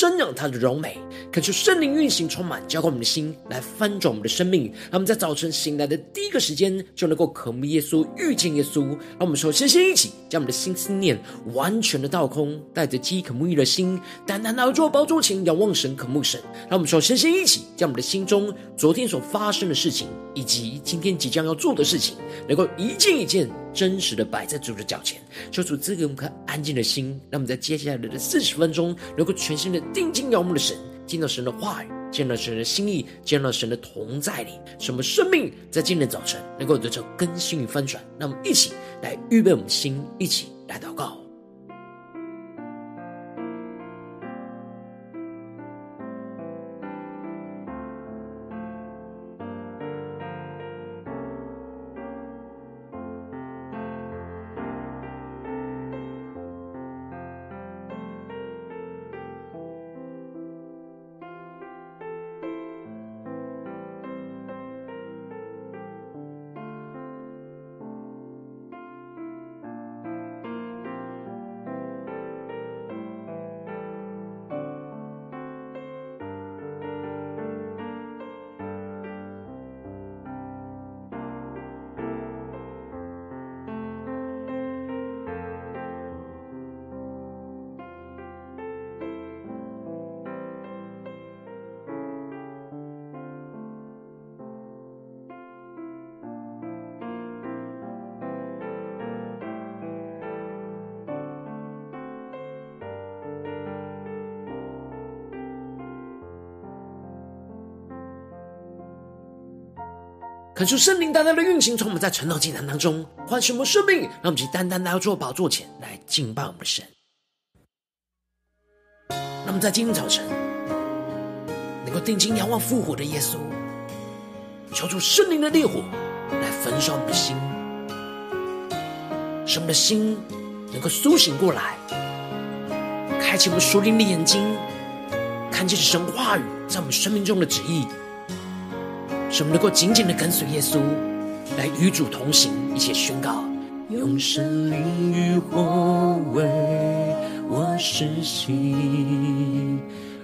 瞻仰他的荣美，恳求圣灵运行充满，浇灌我们的心，来翻转我们的生命。让我们在早晨醒来的第一个时间，就能够渴慕耶稣，遇见耶稣。让我们首先先一起将我们的心思念完全的倒空，带着饥渴沐浴的心，单单来到宝座前，仰望神，渴慕神。让我们首先先一起将我们的心中昨天所发生的事情，以及今天即将要做的事情，能够一件一件。真实的摆在主的脚前，求主赐给我们颗安静的心，让我们在接下来的四十分钟，能够全心的定睛仰慕的神，听到神的话语，见到神的心意，见到神的同在里，什么生命在今天早晨能够得到更新与翻转。那我们一起来预备我们的心，一起来祷告。恳求圣灵单单的运行，从我们在晨祷祭坛当中唤醒我们生命，让我们去单单来到做宝座前来敬拜我们的神。那么在今天早晨，能够定睛仰望复活的耶稣，求主圣灵的烈火来焚烧我们的心，使我们的心能够苏醒过来，开启我们属灵的眼睛，看见神话语在我们生命中的旨意。使我们能够紧紧的跟随耶稣，来与主同行，一起宣告：用圣灵与火为我施洗，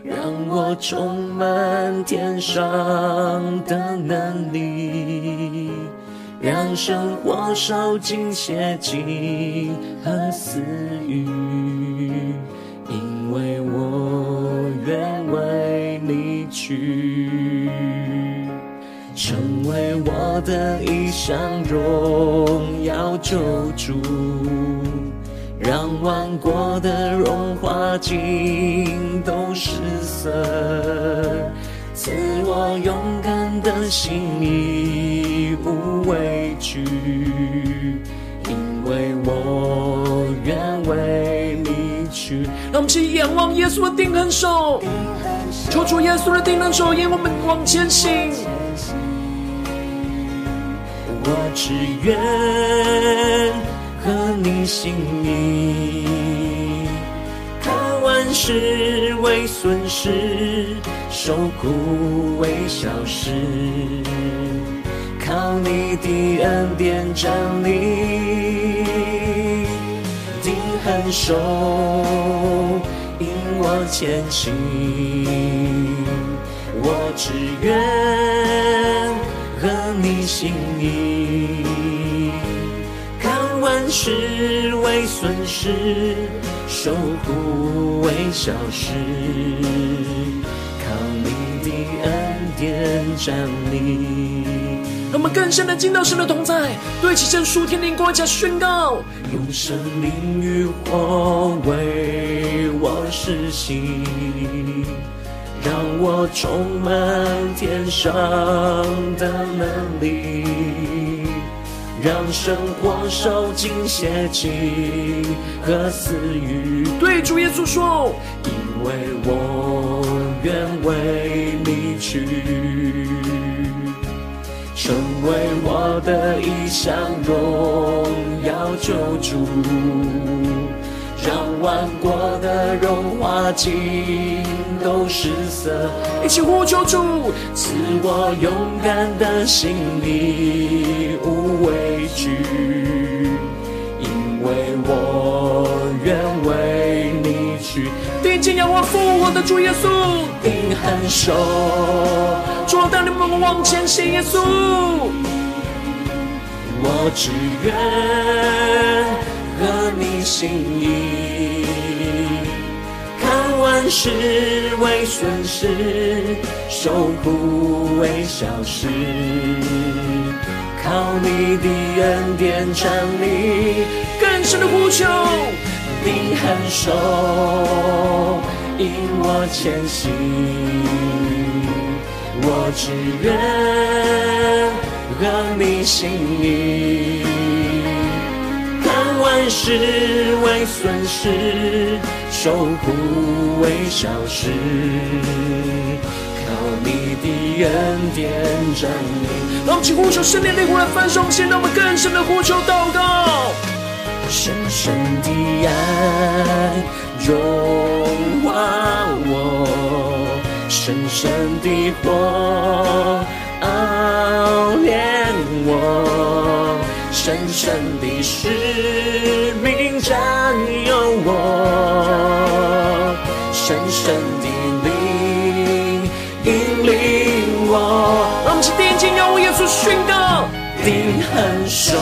让我充满天上的能力，让生活受尽邪径和私欲，因为我愿为你去。为我的一项荣耀救主，让万国的荣华尽都失色，赐我勇敢的心，义无畏惧，因为我愿为你去。让我们去仰望耶稣的定恒手，求主耶稣的定恒手引我们往前行。我只愿合你心意，看万事为损失，受苦为小事，靠你的恩典站立，定恒手引我前行，我只愿。你心意，看万事为损失，守护为小事，靠你的恩典站立。让我们更深的进到神的同在，对齐圣属天灵光加宣告，用圣灵与火为我施洗。让我充满天上的能力，让生活烧尽邪径和私欲。对主耶稣说，因为我愿为你去，成为我的一项荣耀救主，让万国的荣华尽都失色。一起呼求主，赐我勇敢的心里无畏惧，因为我愿为你去。定睛仰望复活的主耶稣，定恒守，主带领我们往前行，耶稣，我只愿和你心意，看万事为损失，受苦为小事，靠你的恩典站立，更深的呼求。定恒守，引我前行。我只愿合你心意，万事为损失，受苦为小事，靠你的恩典站立。让我们起呼求圣灵烈火来翻转，现在我们更深的呼求祷告。深深的爱融化我，深深的火熬炼我，深深的使命占有我，深深的灵引领我。让我们起定睛仰望耶稣宣告，定恒守。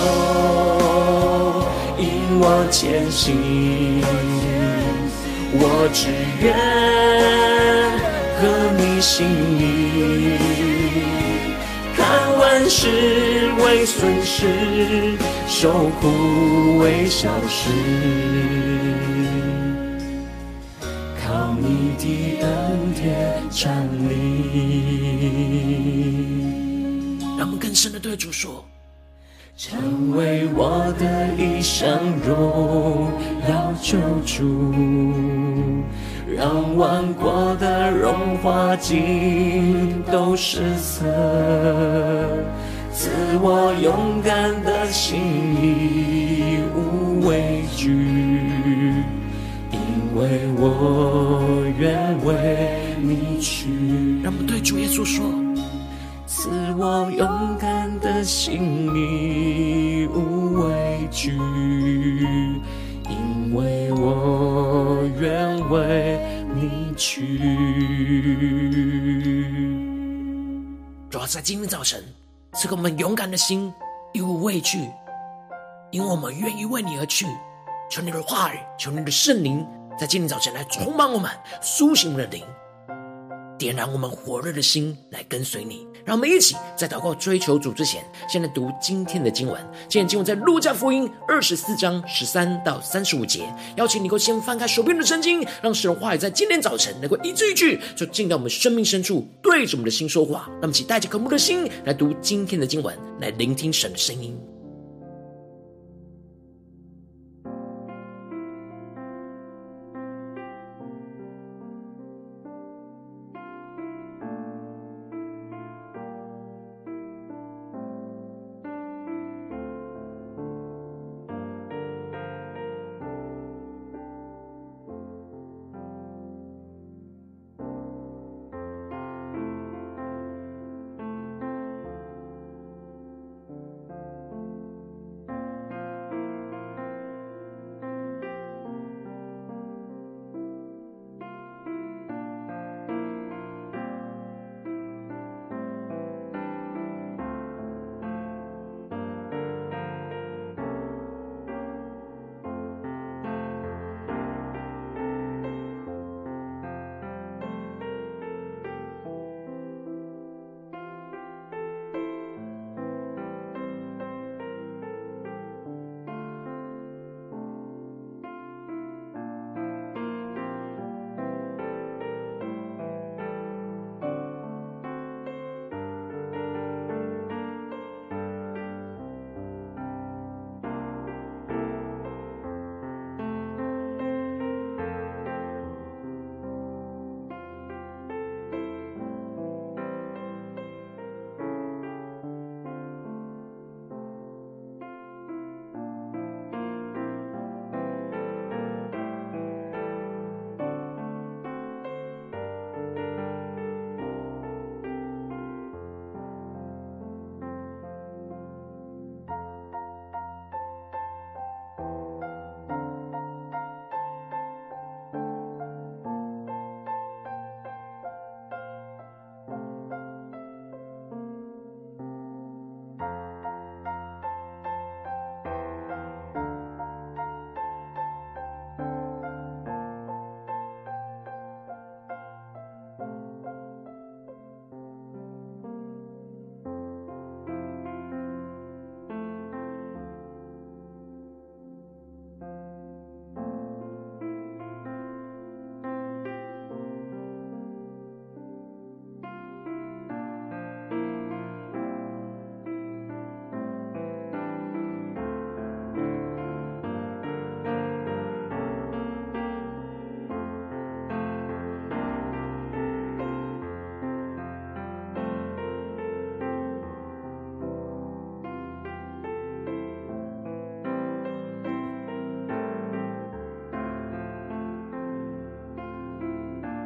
我前行，我只愿和你心意，万事为损失，受苦为小事，靠你的恩典站立。让我们更深的对主说。成为我的一生荣耀救主，让万国的荣华尽都失色，赐我勇敢的心里无畏惧，因为我愿为你去。让我们对主耶稣说。赐我勇敢的心里无畏惧，因为我愿为你去。主要在今天早晨赐给我们勇敢的心，一无畏惧，因为我们愿意为你而去。求你的话语，求你的圣灵，在今天早晨来充满我们，苏醒我们的灵。点燃我们火热的心来跟随你，让我们一起在祷告追求主之前，先来读今天的经文。今天经文在路加福音二十四章十三到三十五节。邀请你够先翻开手边的圣经，让神的话语在今天早晨能够一字一句，就进到我们生命深处，对着我们的心说话。让我们一起带着渴慕的心来读今天的经文，来聆听神的声音。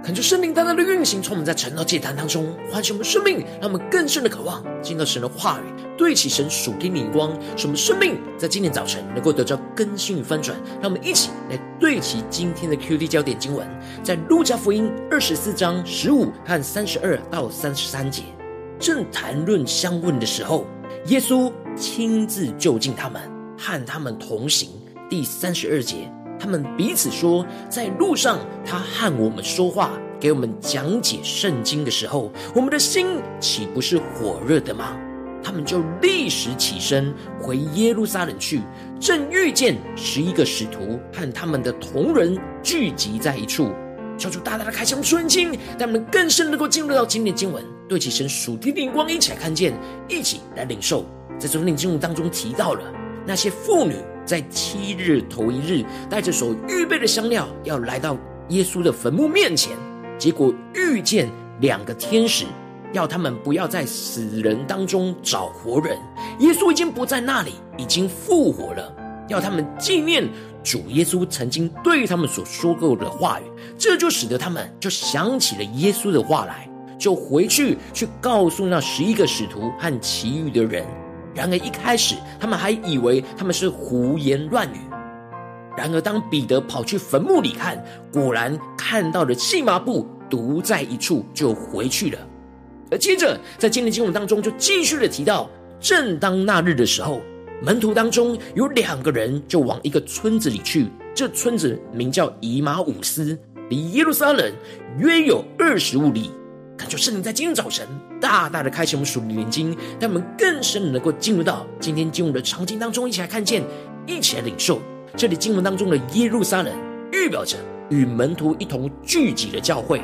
看出圣灵单单的运行，从我们在晨祷祭坛当中唤醒我们生命，让我们更深的渴望进到神的话语，对齐神属天灵光，使我们生命在今天早晨能够得到更新与翻转。让我们一起来对齐今天的 QD 焦点经文，在路加福音二十四章十五和三十二到三十三节。正谈论相问的时候，耶稣亲自就近他们，和他们同行。第三十二节。他们彼此说，在路上，他和我们说话，给我们讲解圣经的时候，我们的心岂不是火热的吗？他们就立时起身回耶路撒冷去，正遇见十一个使徒和他们的同人聚集在一处，求主大大的开箱顺经，让我们更深能够进入到今天经文，对起神属天灵光，一起来看见，一起来领受。在这份经文当中提到了那些妇女。在七日头一日，带着所预备的香料，要来到耶稣的坟墓面前，结果遇见两个天使，要他们不要在死人当中找活人。耶稣已经不在那里，已经复活了，要他们纪念主耶稣曾经对他们所说过的话语。这就使得他们就想起了耶稣的话来，就回去去告诉那十一个使徒和其余的人。然而一开始，他们还以为他们是胡言乱语。然而当彼得跑去坟墓里看，果然看到了细麻布独在一处，就回去了。而接着在今天经文当中，就继续的提到，正当那日的时候，门徒当中有两个人就往一个村子里去，这村子名叫以马忤斯，离耶路撒冷约有二十五里。感觉圣灵在今天早晨大大的开启我们属灵的眼睛，让我们更深的能够进入到今天经文的场景当中，一起来看见，一起来领受。这里经文当中的耶路撒冷，预表着与门徒一同聚集的教会；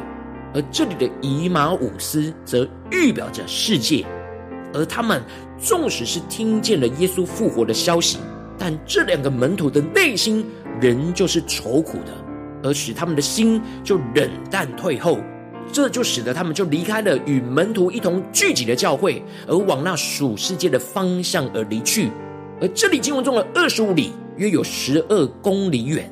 而这里的以马忤斯，则预表着世界。而他们纵使是听见了耶稣复活的消息，但这两个门徒的内心仍旧是愁苦的，而使他们的心就冷淡退后。这就使得他们就离开了与门徒一同聚集的教会，而往那属世界的方向而离去。而这里经文中的二十五里，约有十二公里远。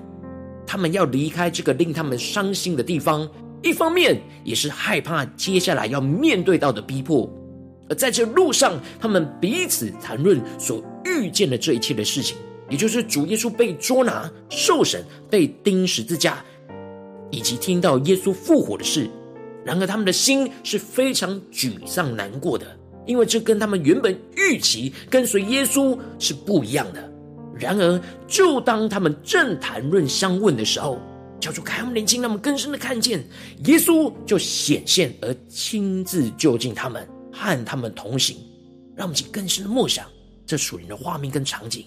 他们要离开这个令他们伤心的地方，一方面也是害怕接下来要面对到的逼迫。而在这路上，他们彼此谈论所遇见的这一切的事情，也就是主耶稣被捉拿、受审、被钉十字架，以及听到耶稣复活的事。然而，他们的心是非常沮丧、难过的，因为这跟他们原本预期跟随耶稣是不一样的。然而，就当他们正谈论相问的时候，叫做开他们眼睛，他们更深的看见耶稣就显现而亲自就近他们，和他们同行。让我们去更深的默想这属灵的画面跟场景。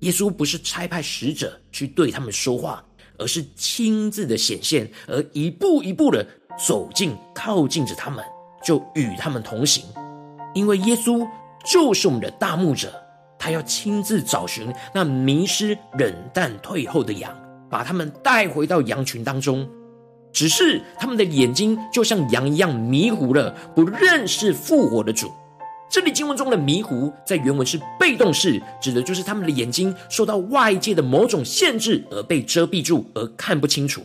耶稣不是差派使者去对他们说话，而是亲自的显现，而一步一步的。走近，靠近着他们，就与他们同行，因为耶稣就是我们的大牧者，他要亲自找寻那迷失、冷淡、退后的羊，把他们带回到羊群当中。只是他们的眼睛就像羊一样迷糊了，不认识复活的主。这里经文中的迷糊，在原文是被动式，指的就是他们的眼睛受到外界的某种限制而被遮蔽住，而看不清楚。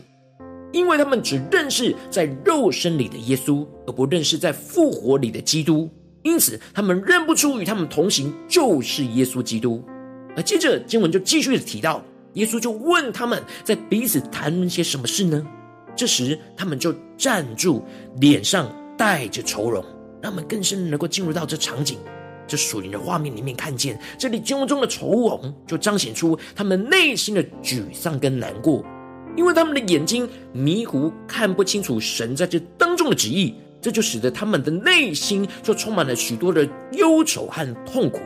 因为他们只认识在肉身里的耶稣，而不认识在复活里的基督，因此他们认不出与他们同行就是耶稣基督。而接着经文就继续的提到，耶稣就问他们在彼此谈论些什么事呢？这时他们就站住，脸上带着愁容，让我们更深能够进入到这场景、这属灵的画面里面，看见这里经文中的愁容，就彰显出他们内心的沮丧跟难过。因为他们的眼睛迷糊，看不清楚神在这当中的旨意，这就使得他们的内心就充满了许多的忧愁和痛苦。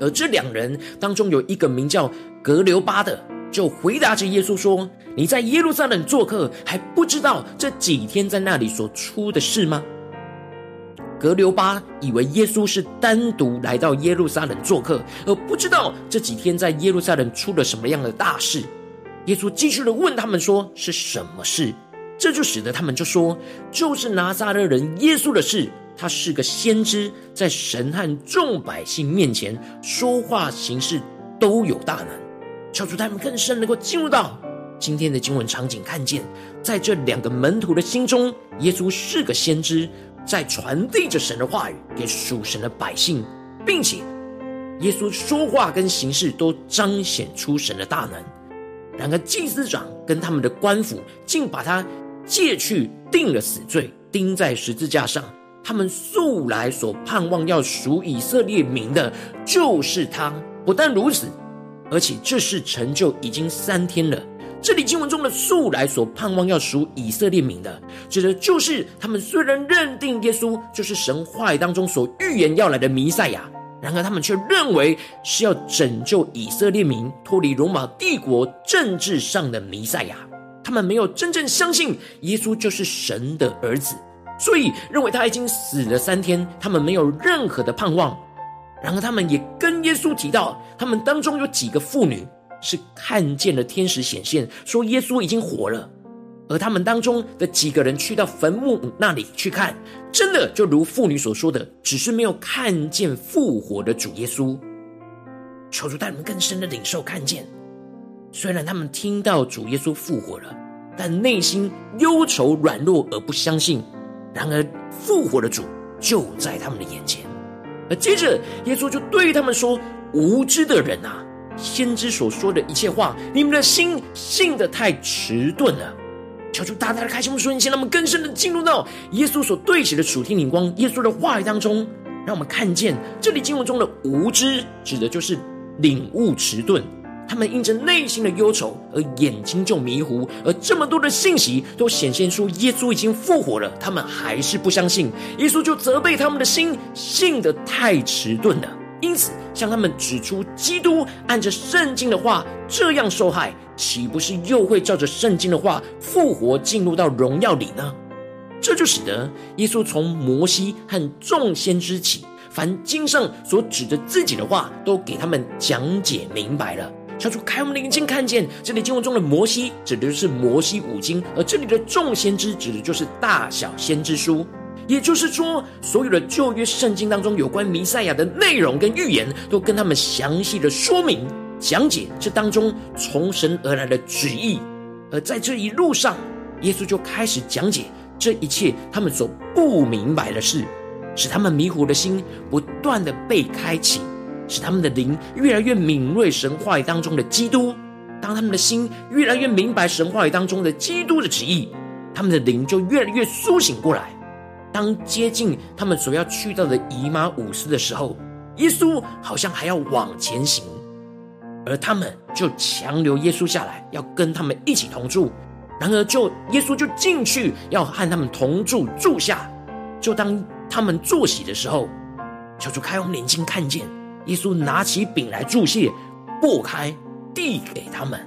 而这两人当中有一个名叫格留巴的，就回答着耶稣说：“你在耶路撒冷做客，还不知道这几天在那里所出的事吗？”格留巴以为耶稣是单独来到耶路撒冷做客，而不知道这几天在耶路撒冷出了什么样的大事。耶稣继续的问他们说：“是什么事？”这就使得他们就说：“就是拿撒勒人耶稣的事。他是个先知，在神和众百姓面前说话行事都有大能。”求主他们更深能够进入到今天的经文场景，看见在这两个门徒的心中，耶稣是个先知，在传递着神的话语给属神的百姓，并且耶稣说话跟行事都彰显出神的大能。然而祭司长跟他们的官府竟把他借去定了死罪，钉在十字架上。他们素来所盼望要赎以色列民的，就是他。不但如此，而且这事成就已经三天了。这里经文中的素来所盼望要赎以色列民的，指的就是他们虽然认定耶稣就是神话语当中所预言要来的弥赛亚，然而他们却认为是要拯救以色列民脱离罗马帝国政治上的弥赛亚。他们没有真正相信耶稣就是神的儿子，所以认为他已经死了三天，他们没有任何的盼望。然而他们也跟耶稣提到，他们当中有几个妇女。是看见了天使显现，说耶稣已经活了，而他们当中的几个人去到坟墓那里去看，真的就如妇女所说的，只是没有看见复活的主耶稣。求主带你们更深的领受看见，虽然他们听到主耶稣复活了，但内心忧愁软弱而不相信。然而复活的主就在他们的眼前，而接着耶稣就对他们说：“无知的人啊！”先知所说的一切话，你们的心信的太迟钝了。求主大大的开心我们属灵眼，让我们更深的进入到耶稣所对齐的属天灵光，耶稣的话语当中，让我们看见这里经文中的无知，指的就是领悟迟钝。他们因着内心的忧愁而眼睛就迷糊，而这么多的信息都显现出耶稣已经复活了，他们还是不相信。耶稣就责备他们的心信的太迟钝了。因此，向他们指出，基督按着圣经的话这样受害，岂不是又会照着圣经的话复活，进入到荣耀里呢？这就使得耶稣从摩西和众先知起，凡经上所指着自己的话，都给他们讲解明白了。求主开我们的眼睛，看见这里经文中的摩西指的就是摩西五经，而这里的众先知指的就是大小先知书。也就是说，所有的旧约圣经当中有关弥赛亚的内容跟预言，都跟他们详细的说明、讲解这当中从神而来的旨意。而在这一路上，耶稣就开始讲解这一切他们所不明白的事，使他们迷糊的心不断的被开启，使他们的灵越来越敏锐神话语当中的基督。当他们的心越来越明白神话语当中的基督的旨意，他们的灵就越来越苏醒过来。当接近他们所要去到的以马忤斯的时候，耶稣好像还要往前行，而他们就强留耶稣下来，要跟他们一起同住。然而，就耶稣就进去要和他们同住住下。就当他们坐席的时候，求主开我们眼睛，看见耶稣拿起饼来祝谢，擘开递给他们，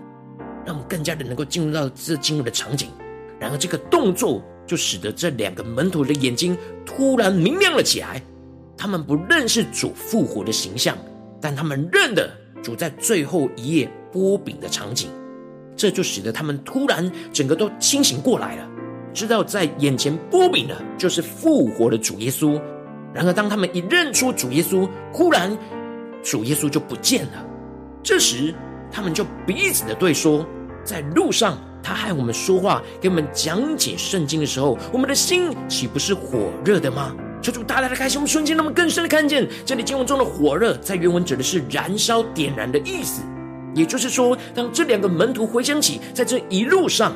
让我们更加的能够进入到这经文的场景。然而，这个动作。就使得这两个门徒的眼睛突然明亮了起来。他们不认识主复活的形象，但他们认得主在最后一夜波饼的场景。这就使得他们突然整个都清醒过来了，知道在眼前波饼的就是复活的主耶稣。然而，当他们一认出主耶稣，忽然主耶稣就不见了。这时，他们就彼此的对说，在路上。他和我们说话，给我们讲解圣经的时候，我们的心岂不是火热的吗？求主大大的开心，我们瞬间那么更深的看见，这里经文中的火热，在原文指的是燃烧、点燃的意思。也就是说，当这两个门徒回想起在这一路上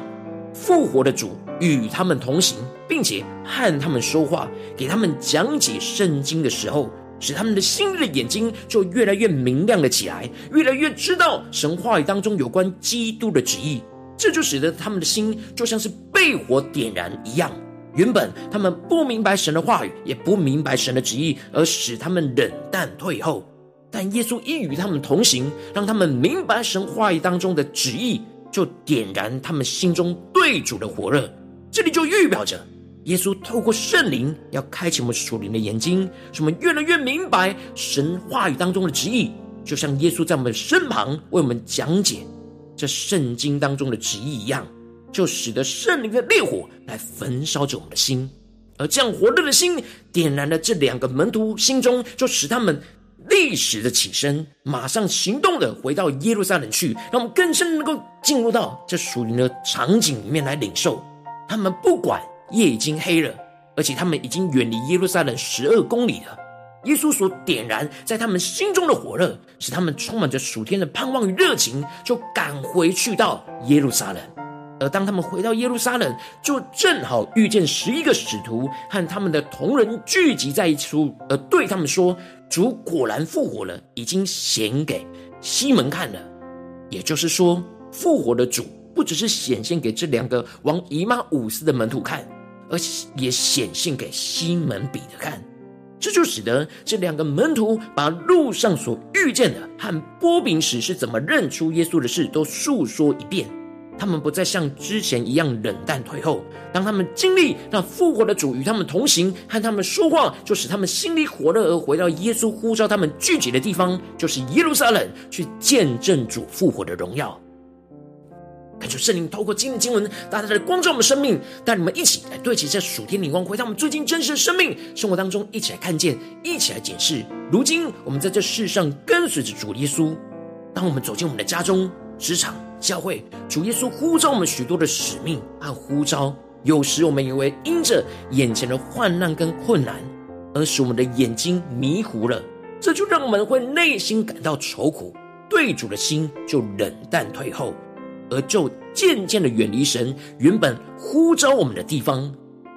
复活的主与他们同行，并且和他们说话，给他们讲解圣经的时候，使他们的心的眼睛就越来越明亮了起来，越来越知道神话语当中有关基督的旨意。这就使得他们的心就像是被火点燃一样。原本他们不明白神的话语，也不明白神的旨意，而使他们冷淡退后。但耶稣一与他们同行，让他们明白神话语当中的旨意，就点燃他们心中对主的火热。这里就预表着耶稣透过圣灵要开启我们属灵的眼睛，使我们越来越明白神话语当中的旨意，就像耶稣在我们身旁为我们讲解。这圣经当中的旨意一样，就使得圣灵的烈火来焚烧着我们的心，而这样火热的心点燃了这两个门徒心中，就使他们立立时的起身，马上行动的回到耶路撒冷去，让我们更深能够进入到这属灵的场景里面来领受。他们不管夜已经黑了，而且他们已经远离耶路撒冷十二公里了。耶稣所点燃在他们心中的火热，使他们充满着属天的盼望与热情，就赶回去到耶路撒冷。而当他们回到耶路撒冷，就正好遇见十一个使徒和他们的同人聚集在一处，而对他们说：“主果然复活了，已经显给西门看了。”也就是说，复活的主不只是显现给这两个往以马忤斯的门徒看，而也显现给西门彼得看。这就使得这两个门徒把路上所遇见的和波饼时是怎么认出耶稣的事都述说一遍。他们不再像之前一样冷淡退后。当他们经历那复活的主与他们同行，和他们说话，就使他们心里火热，而回到耶稣呼召他们聚集的地方，就是耶路撒冷，去见证主复活的荣耀。恳求圣灵透过今天的经文，大大的光照我们生命，带你们一起来对齐这属天灵光，回到我们最近真实的生命生活当中，一起来看见，一起来检视。如今我们在这世上跟随着主耶稣，当我们走进我们的家中、职场、教会，主耶稣呼召我们许多的使命和呼召，有时我们以为因着眼前的患难跟困难，而使我们的眼睛迷糊了，这就让我们会内心感到愁苦，对主的心就冷淡退后。而就渐渐的远离神原本呼召我们的地方。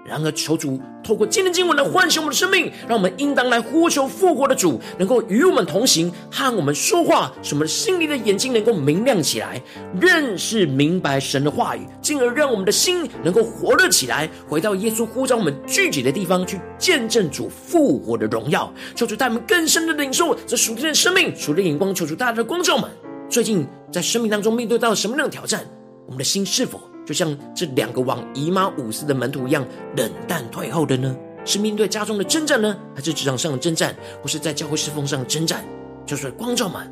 然而，求主透过今天经文来唤醒我们的生命，让我们应当来呼求复活的主，能够与我们同行，和我们说话，使我们心里的眼睛能够明亮起来，认识明白神的话语，进而让我们的心能够活络起来，回到耶稣呼召我们聚集的地方去见证主复活的荣耀。求主带我们更深的领受这属天的生命，属天的眼光，求主大大的光照我们。最近在生命当中面对到什么样的挑战？我们的心是否就像这两个往姨妈五四的门徒一样冷淡退后的呢？是面对家中的征战呢，还是职场上的征战，或是在教会侍奉上的征战？就是光照们，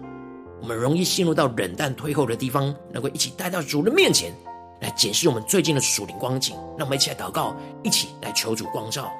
我们容易陷入到冷淡退后的地方，能够一起带到主的面前来检视我们最近的属灵光景。让我们一起来祷告，一起来求主光照。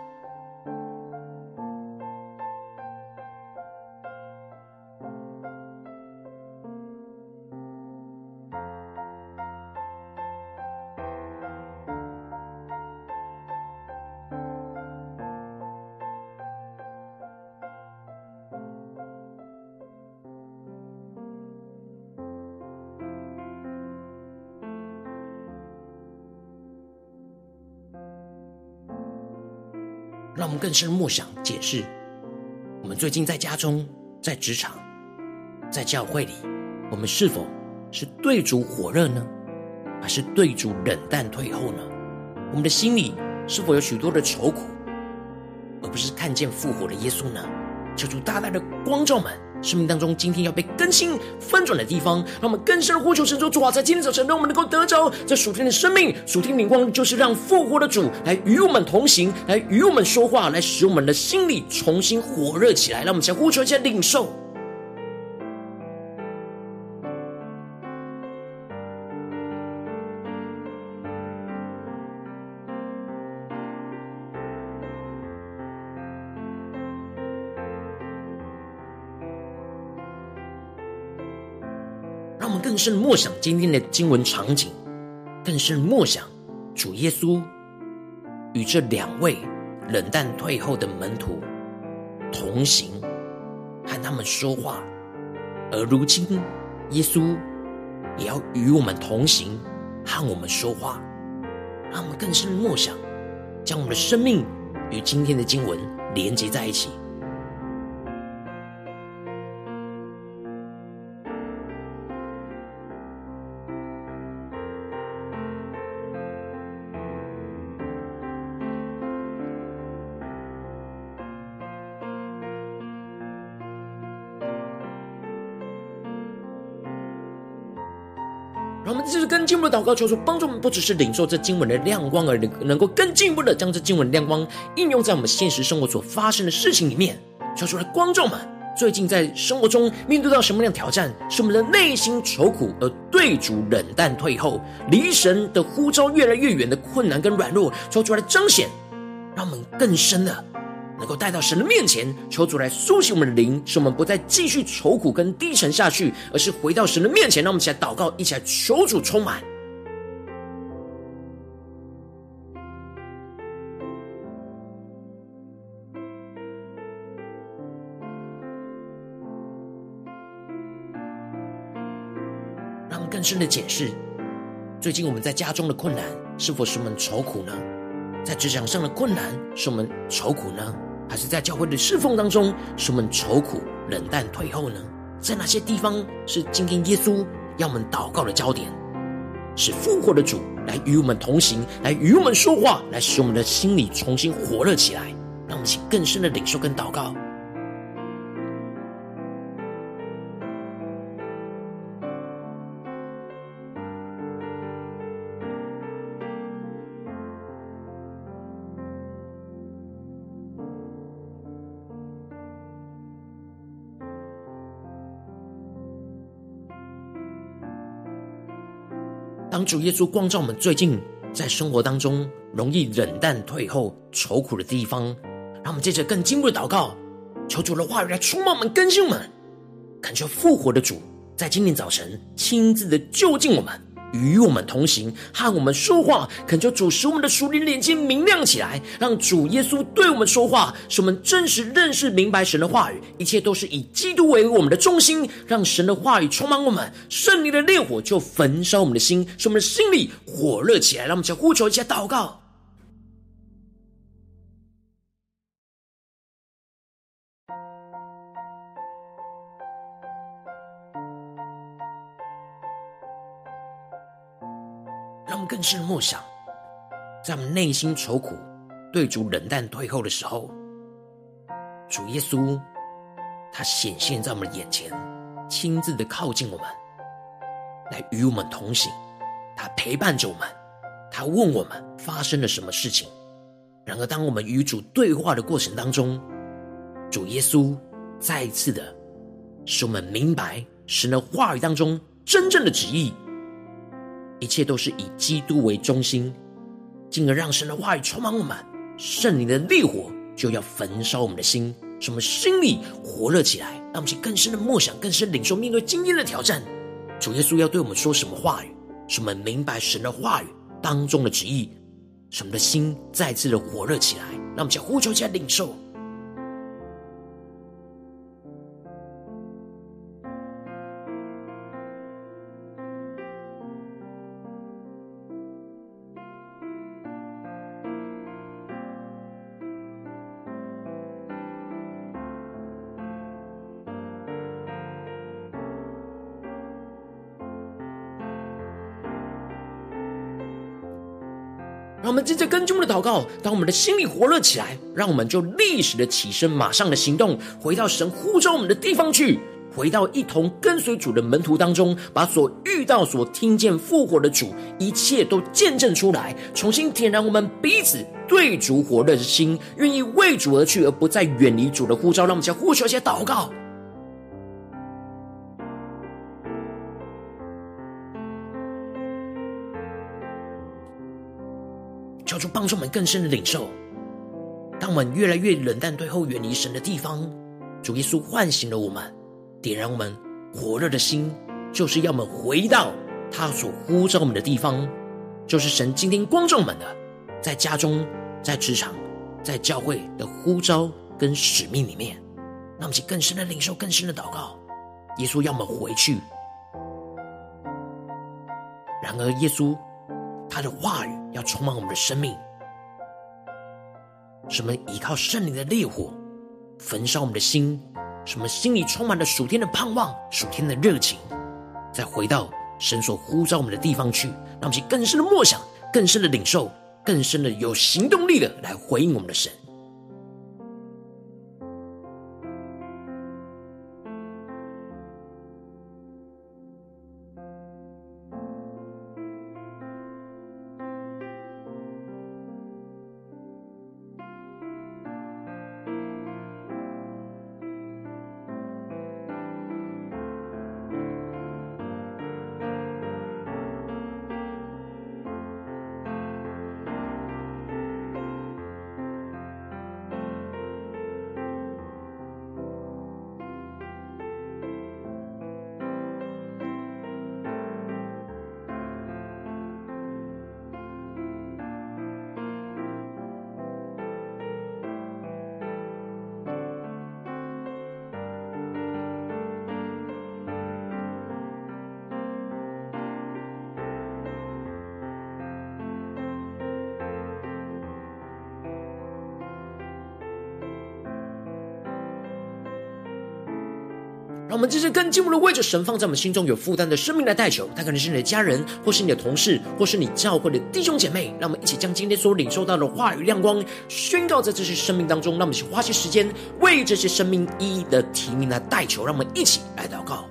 让我们更深默想、解释，我们最近在家中、在职场、在教会里，我们是否是对主火热呢，还是对主冷淡退后呢？我们的心里是否有许多的愁苦，而不是看见复活的耶稣呢？求主大大的光照们。生命当中，今天要被更新翻转的地方，让我们更深呼求神，主啊，在今天早晨，让我们能够得着这属天的生命、属天灵光，就是让复活的主来与我们同行，来与我们说话，来使我们的心里重新火热起来。让我们先呼求，先领受。深默想今天的经文场景，更深默想主耶稣与这两位冷淡退后的门徒同行，和他们说话。而如今，耶稣也要与我们同行，和我们说话。让我们更深默想，将我们的生命与今天的经文连接在一起。这是更进一步的祷告，求主帮助我们，不只是领受这经文的亮光，而能能够更进一步的将这经文的亮光应用在我们现实生活所发生的事情里面。求主来光照们，最近在生活中面对到什么样的挑战，使我们的内心愁苦而对主冷淡退后，离神的呼召越来越远的困难跟软弱，求主来彰显，让我们更深的能够带到神的面前，求主来苏醒我们的灵，使我们不再继续愁苦跟低沉下去，而是回到神的面前。让我们一起来祷告，一起来求主充满。让我们更深的解释，最近我们在家中的困难，是否使我们愁苦呢？在职场上的困难，使我们愁苦呢？还是在教会的侍奉当中，使我们愁苦、冷淡、退后呢？在哪些地方是今天耶稣要我们祷告的焦点？是复活的主来与我们同行，来与我们说话，来使我们的心里重新活络起来，让我们请更深的领受跟祷告。主耶稣光照我们最近在生活当中容易冷淡退后、愁苦的地方，让我们接着更进一步的祷告，求主的话语来充满我们、更新我们，恳求复活的主在今天早晨亲自的就近我们。与我们同行，和我们说话，恳求主使我们的属灵眼睛明亮起来，让主耶稣对我们说话，使我们真实认识明白神的话语。一切都是以基督为我们的中心，让神的话语充满我们，圣灵的烈火就焚烧我们的心，使我们的心里火热起来。让我们一起呼求，一下祷告。是默想，在我们内心愁苦、对主冷淡退后的时候，主耶稣他显现在我们眼前，亲自的靠近我们，来与我们同行。他陪伴着我们，他问我们发生了什么事情。然而，当我们与主对话的过程当中，主耶稣再一次的使我们明白神的话语当中真正的旨意。一切都是以基督为中心，进而让神的话语充满我们，圣灵的烈火就要焚烧我们的心，使我们心里火热起来，让我们去更深的默想，更深领受面对今天的挑战。主耶稣要对我们说什么话语，使我们明白神的话语当中的旨意，使我们的心再次的火热起来，让我们去呼求起来领受。祷告，当我们的心里火热起来，让我们就立时的起身，马上的行动，回到神呼召我们的地方去，回到一同跟随主的门徒当中，把所遇到、所听见复活的主一切都见证出来，重新点燃我们彼此对主火热的心，愿意为主而去，而不再远离主的呼召。让我们先呼求一些祷告。求主帮助我们更深的领受。当我们越来越冷淡退后、远离神的地方，主耶稣唤醒了我们，点燃我们火热的心，就是要我们回到他所呼召我们的地方，就是神今天光照们的，在家中、在职场、在教会的呼召跟使命里面，让我们更深的领受、更深的祷告。耶稣要我们回去，然而耶稣。他的话语要充满我们的生命，什么依靠圣灵的烈火焚烧我们的心，什么心里充满了属天的盼望、属天的热情，再回到神所呼召我们的地方去，让我们去更深的默想、更深的领受、更深的有行动力的来回应我们的神。让我们这些更进一步的位置神放在我们心中有负担的生命来代求，他可能是你的家人，或是你的同事，或是你教会的弟兄姐妹。让我们一起将今天所领受到的话语亮光宣告在这些生命当中。让我们一起花些时间为这些生命一一的提名来代求。让我们一起来祷告。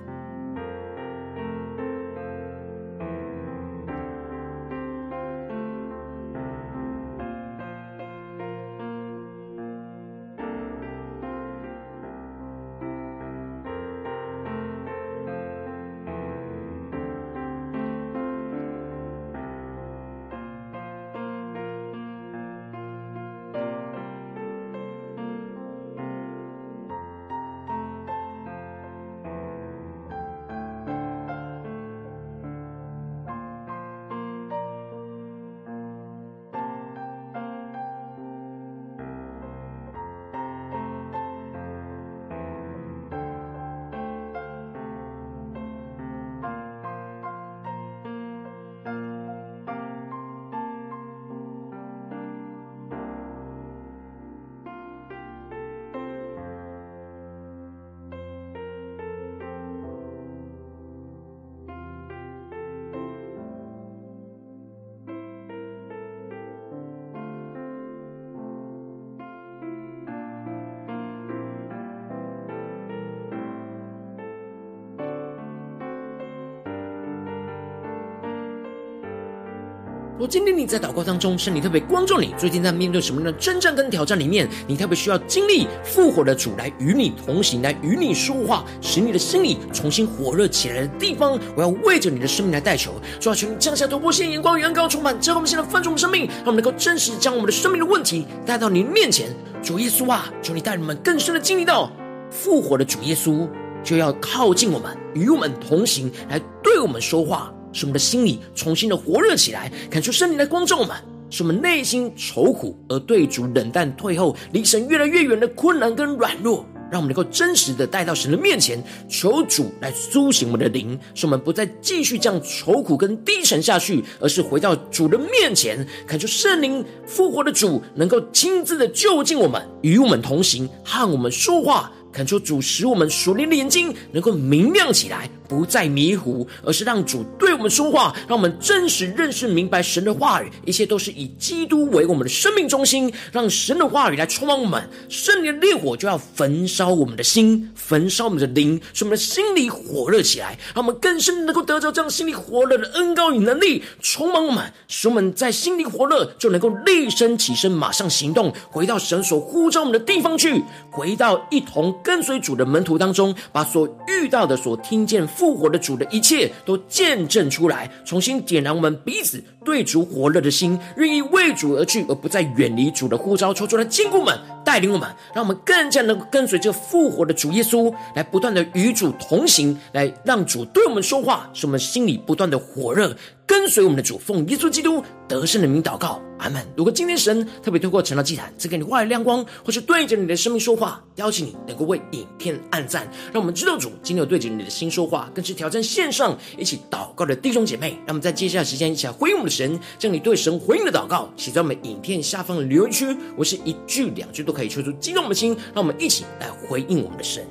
我今天你在祷告当中，圣灵特别光照你，最近在面对什么样的征战跟挑战里面，你特别需要经历复活的主来与你同行，来与你说话，使你的心里重新火热起来的地方，我要为着你的生命来代求，主要求你降下突破性眼光与恩膏充满，之后我们现在翻转我们生命，让我们能够真实将我们的生命的问题带到你面前。主耶稣啊，求你带你们更深的经历到复活的主耶稣，就要靠近我们，与我们同行，来对我们说话。使我们的心里重新的火热起来，感受圣灵的光照我们，使我们内心愁苦而对主冷淡退后，离神越来越远的困难跟软弱，让我们能够真实的带到神的面前，求主来苏醒我们的灵，使我们不再继续这样愁苦跟低沉下去，而是回到主的面前，感受圣灵复活的主能够亲自的就近我们，与我们同行，和我们说话，恳求主使我们属灵的眼睛能够明亮起来。不再迷糊，而是让主对我们说话，让我们真实认识明白神的话语。一切都是以基督为我们的生命中心，让神的话语来充满我们。圣灵的烈火就要焚烧我们的心，焚烧我们的灵，使我们的心里火热起来，让我们更深能够得着这样心里火热的恩膏与能力，充满我们，使我们在心里火热，就能够立身起身，马上行动，回到神所呼召我们的地方去，回到一同跟随主的门徒当中，把所遇到的、所听见。复活的主的一切都见证出来，重新点燃我们彼此对主火热的心，愿意为主而去，而不再远离主的呼召。求主来坚固我们，带领我们，让我们更加能够跟随这复活的主耶稣，来不断的与主同行，来让主对我们说话，使我们心里不断的火热。跟随我们的主，奉耶稣基督得胜的名祷告，阿门。如果今天神特别透过晨祷祭坛赐给你话语亮光，或是对着你的生命说话，邀请你能够为影片按赞，让我们知道主今天有对着你的心说话，更是挑战线上一起祷告的弟兄姐妹。让我们在接下来时间一起来回应我们的神，将你对神回应的祷告写在我们影片下方的留言区，我是一句两句都可以说出激动我们的心，让我们一起来回应我们的神。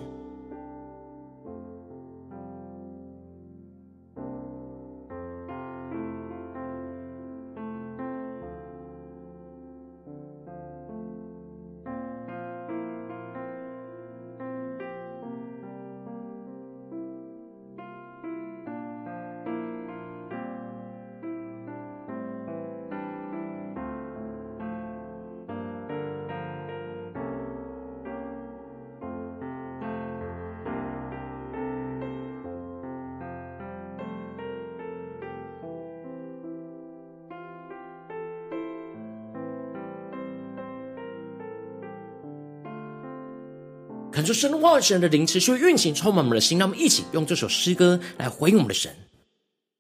感受神的话，神的灵持续运行，充满我们的心。让我们一起用这首诗歌来回应我们的神。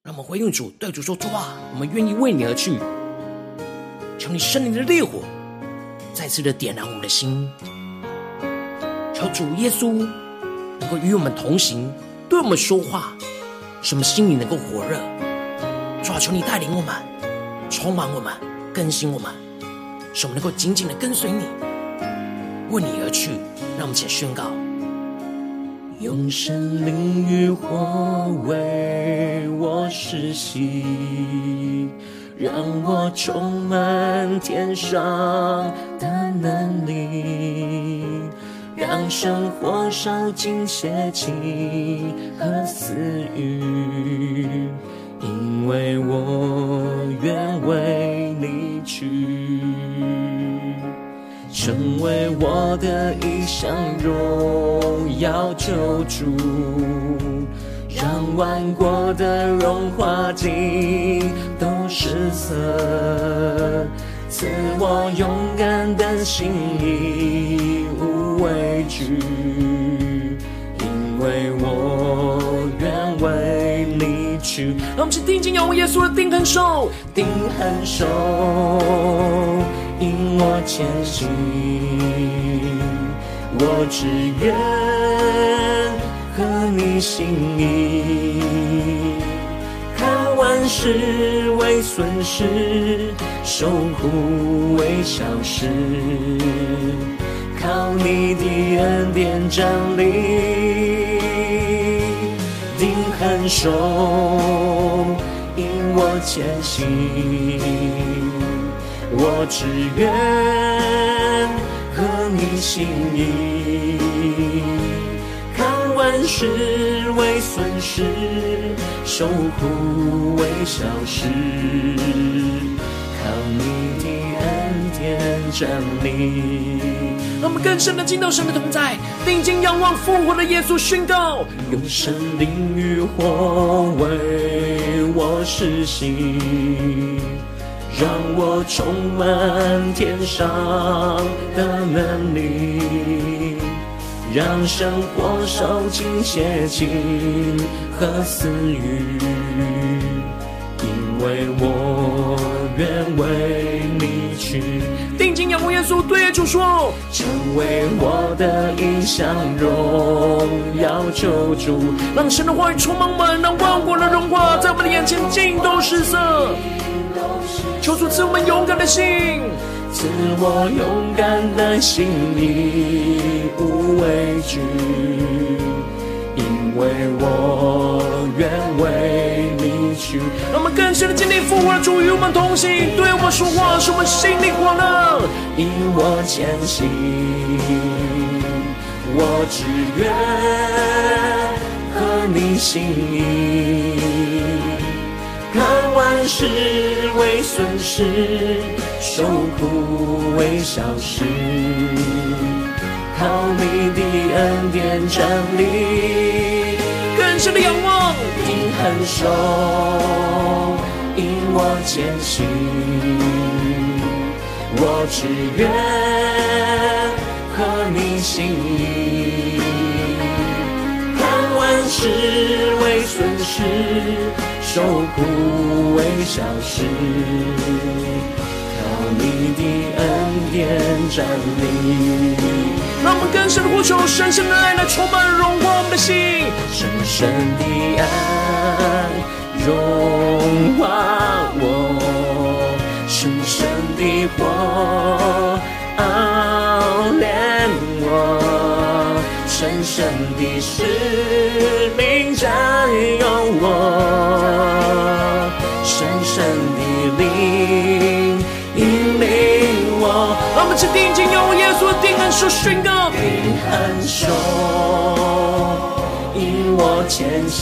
让我们回应主，对主说：“主啊，我们愿意为你而去。求你圣灵的烈火再次的点燃我们的心。求主耶稣能够与我们同行，对我们说话，使我们心里能够火热。主啊，求你带领我们，充满我们，更新我们，使我们能够紧紧的跟随你，为你而去。”让我们先宣告，用神灵与火为我施洗，让我充满天上的能力，让生活烧尽邪情和私欲，因为我愿为你去。成为我的一生荣耀救主，让万国的荣华尽都失色，赐我勇敢的心，义无畏惧，因为我愿为你去。让我们去定睛仰望耶稣的定恒手，定恒手。引我前行，我只愿合你心意，看万事为损失，受苦为小事，靠你的恩典站立，定恒手，引我前行。我只愿合你心意，看万事为损失，受苦为小事，靠你的恩典站立。让我们更深的进到神的同在，定睛仰望复活的耶稣，宣告：用神灵与火为我施行。让我充满天上的能力，让生活烧尽邪情和私欲，因为我愿为你去。定睛仰望耶稣，对主说：成为我的一项荣耀救主，让神的话语充满我们，让万国的荣华在我们的眼前尽都失色。求主赐我们勇敢的心，赐我勇敢的心，你无畏惧，因为我愿为你去。让我们更深的经历复活的主与我们同行，对我们说话，使我们心里火热。引我前行，我只愿和你心意。看万事为损失，受苦为小事，靠你的恩典站立，更深的仰望，定恒手，引我前行，我只愿合你心意，看万事为损失。受苦为小事，靠你的恩典站立。让我们更深的呼求，深深的爱来充满融化我们的心，深深的爱融化我，深深的火熬炼神圣的使命占有我，神圣的灵引领我。让我们一定睛，用耶稣的定恒手宣告。定恒手引我前行，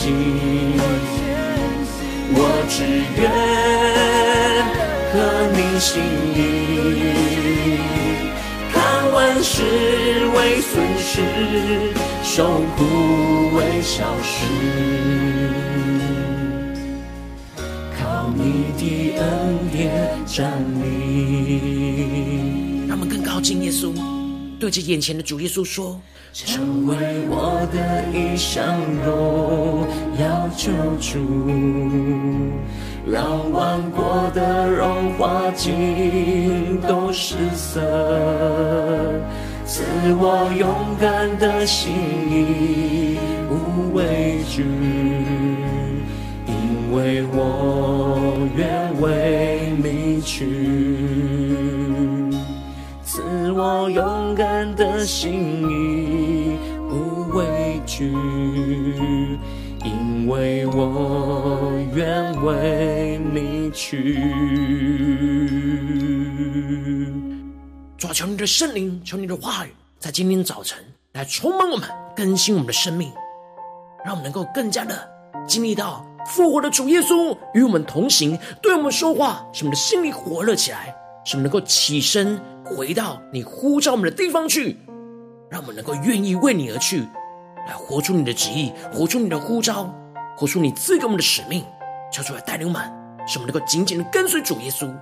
我只愿和你心意。看万事为损失，受苦为小事，靠你的恩典站立。他们更靠近耶稣，对着眼前的主耶稣说：“成为我的一生荣耀救主，让万国的荣华尽都失色，赐我勇敢的心，义无畏惧，因为我愿为你去。”赐我勇敢的心，义无畏惧，因为我愿为你去。求你的圣灵，求你的话语，在今天早晨来充满我们，更新我们的生命，让我们能够更加的经历到复活的主耶稣与我们同行，对我们说话，使我们的心里火热起来，使我们能够起身回到你呼召我们的地方去，让我们能够愿意为你而去，来活出你的旨意，活出你的呼召，活出你赐给我们的使命，求主来带领我们，使我们能够紧紧的跟随主耶稣。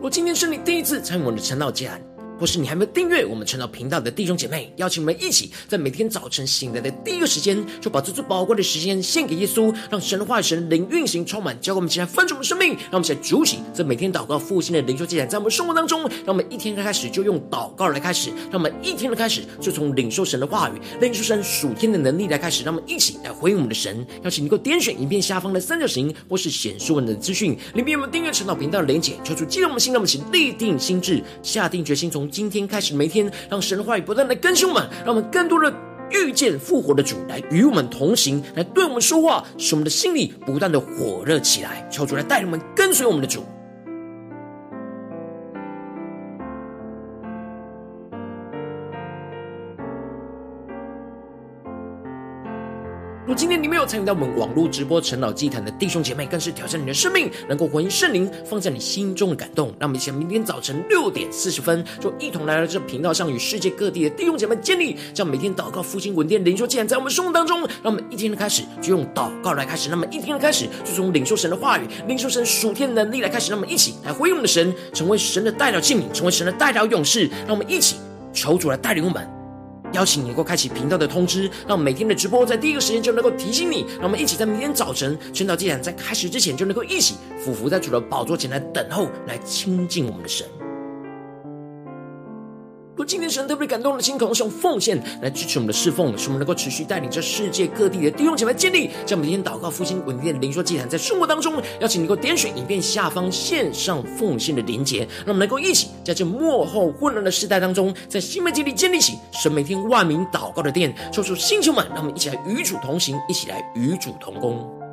我今天是你第一次参与我们的晨祷讲，或是你还没有订阅我们晨祷频道的弟兄姐妹，邀请我们一起在每天早晨醒来的第一个时间，就把这最宝贵的时间献给耶稣，让神的话语、神灵运行充满，教给我们起来翻转我们生命，让我们起来主起在每天祷告复兴的灵修祭坛，在我们生活当中，让我们一天的开始就用祷告来开始，让我们一天的开始就从领受神的话语、领受神属天的能力来开始，让我们一起来回应我们的神。邀请你够点选影片下方的三角形，或是显示文的资讯里面有我们订阅晨祷频道的连结，求主激动我们心，让我们起立定心志，下定决心从。今天开始，每天让神的话语不断的更新我们，让我们更多的遇见复活的主来与我们同行，来对我们说话，使我们的心里不断的火热起来。求主来带领我们跟随我们的主。今天你没有参与到我们网络直播晨祷祭坛的弟兄姐妹，更是挑战你的生命，能够回应圣灵放在你心中的感动。让我们一起明天早晨六点四十分，就一同来到这频道上，与世界各地的弟兄姐妹建立，这样每天祷告复兴稳定灵修祭坛在我们生活当中。让我们一天的开始就用祷告来开始，那么一天的开始就从领受神的话语、领受神属天的能力来开始。让我们一起来回应我们的神，成为神的代表器皿，成为神的代表勇士。让我们一起求主来带领我们。邀请你能够开启频道的通知，让每天的直播在第一个时间就能够提醒你。让我们一起在明天早晨晨祷祭坛在开始之前，就能够一起俯伏在主的宝座前来等候，来亲近我们的神。若今天神特别感动的心，渴望用奉献来支持我们的侍奉，使我们能够持续带领着世界各地的弟兄姐妹建立，将每天祷告复兴稳定的灵说祭坛，在生活当中，邀请你能够点选影片下方线上奉献的连结，让我们能够一起在这幕后混乱的时代当中，在新媒体里建立起神每天万名祷告的殿，抽出星球们，让我们一起来与主同行，一起来与主同工。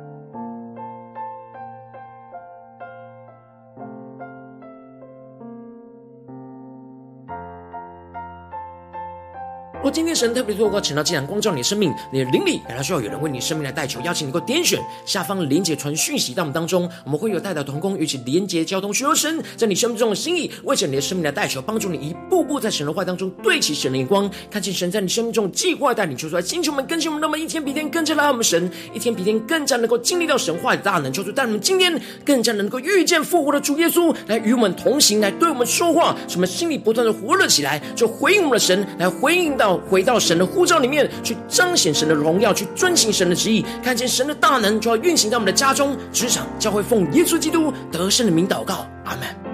若今天神特别透过晨祷祭坛光照你的生命，你的灵里感到需要有人为你生命来代求，邀请你能够点选下方连结传讯息到我们当中，我们会有代表同工，与其连结交通，寻求神在你生命中的心意，为着你的生命来代求，帮助你一步步在神的话当中对齐神的眼光，看见神在你生命中的计划带领，求出来，星球们更新我们，那么一天比一天更加的爱我们神，一天比一天更加能够经历到神话的大能，求主带我们今天更加能够遇见复活的主耶稣，来与我们同行，来对我们说话，使我们心里不断的活络起来，就回应我们的神，来回应到回到神的呼召里面去，彰显神的荣耀，去遵行神的旨意，看见神的大能就要运行在我们的家中、职场、教会，奉耶稣基督得胜的名祷告，阿门。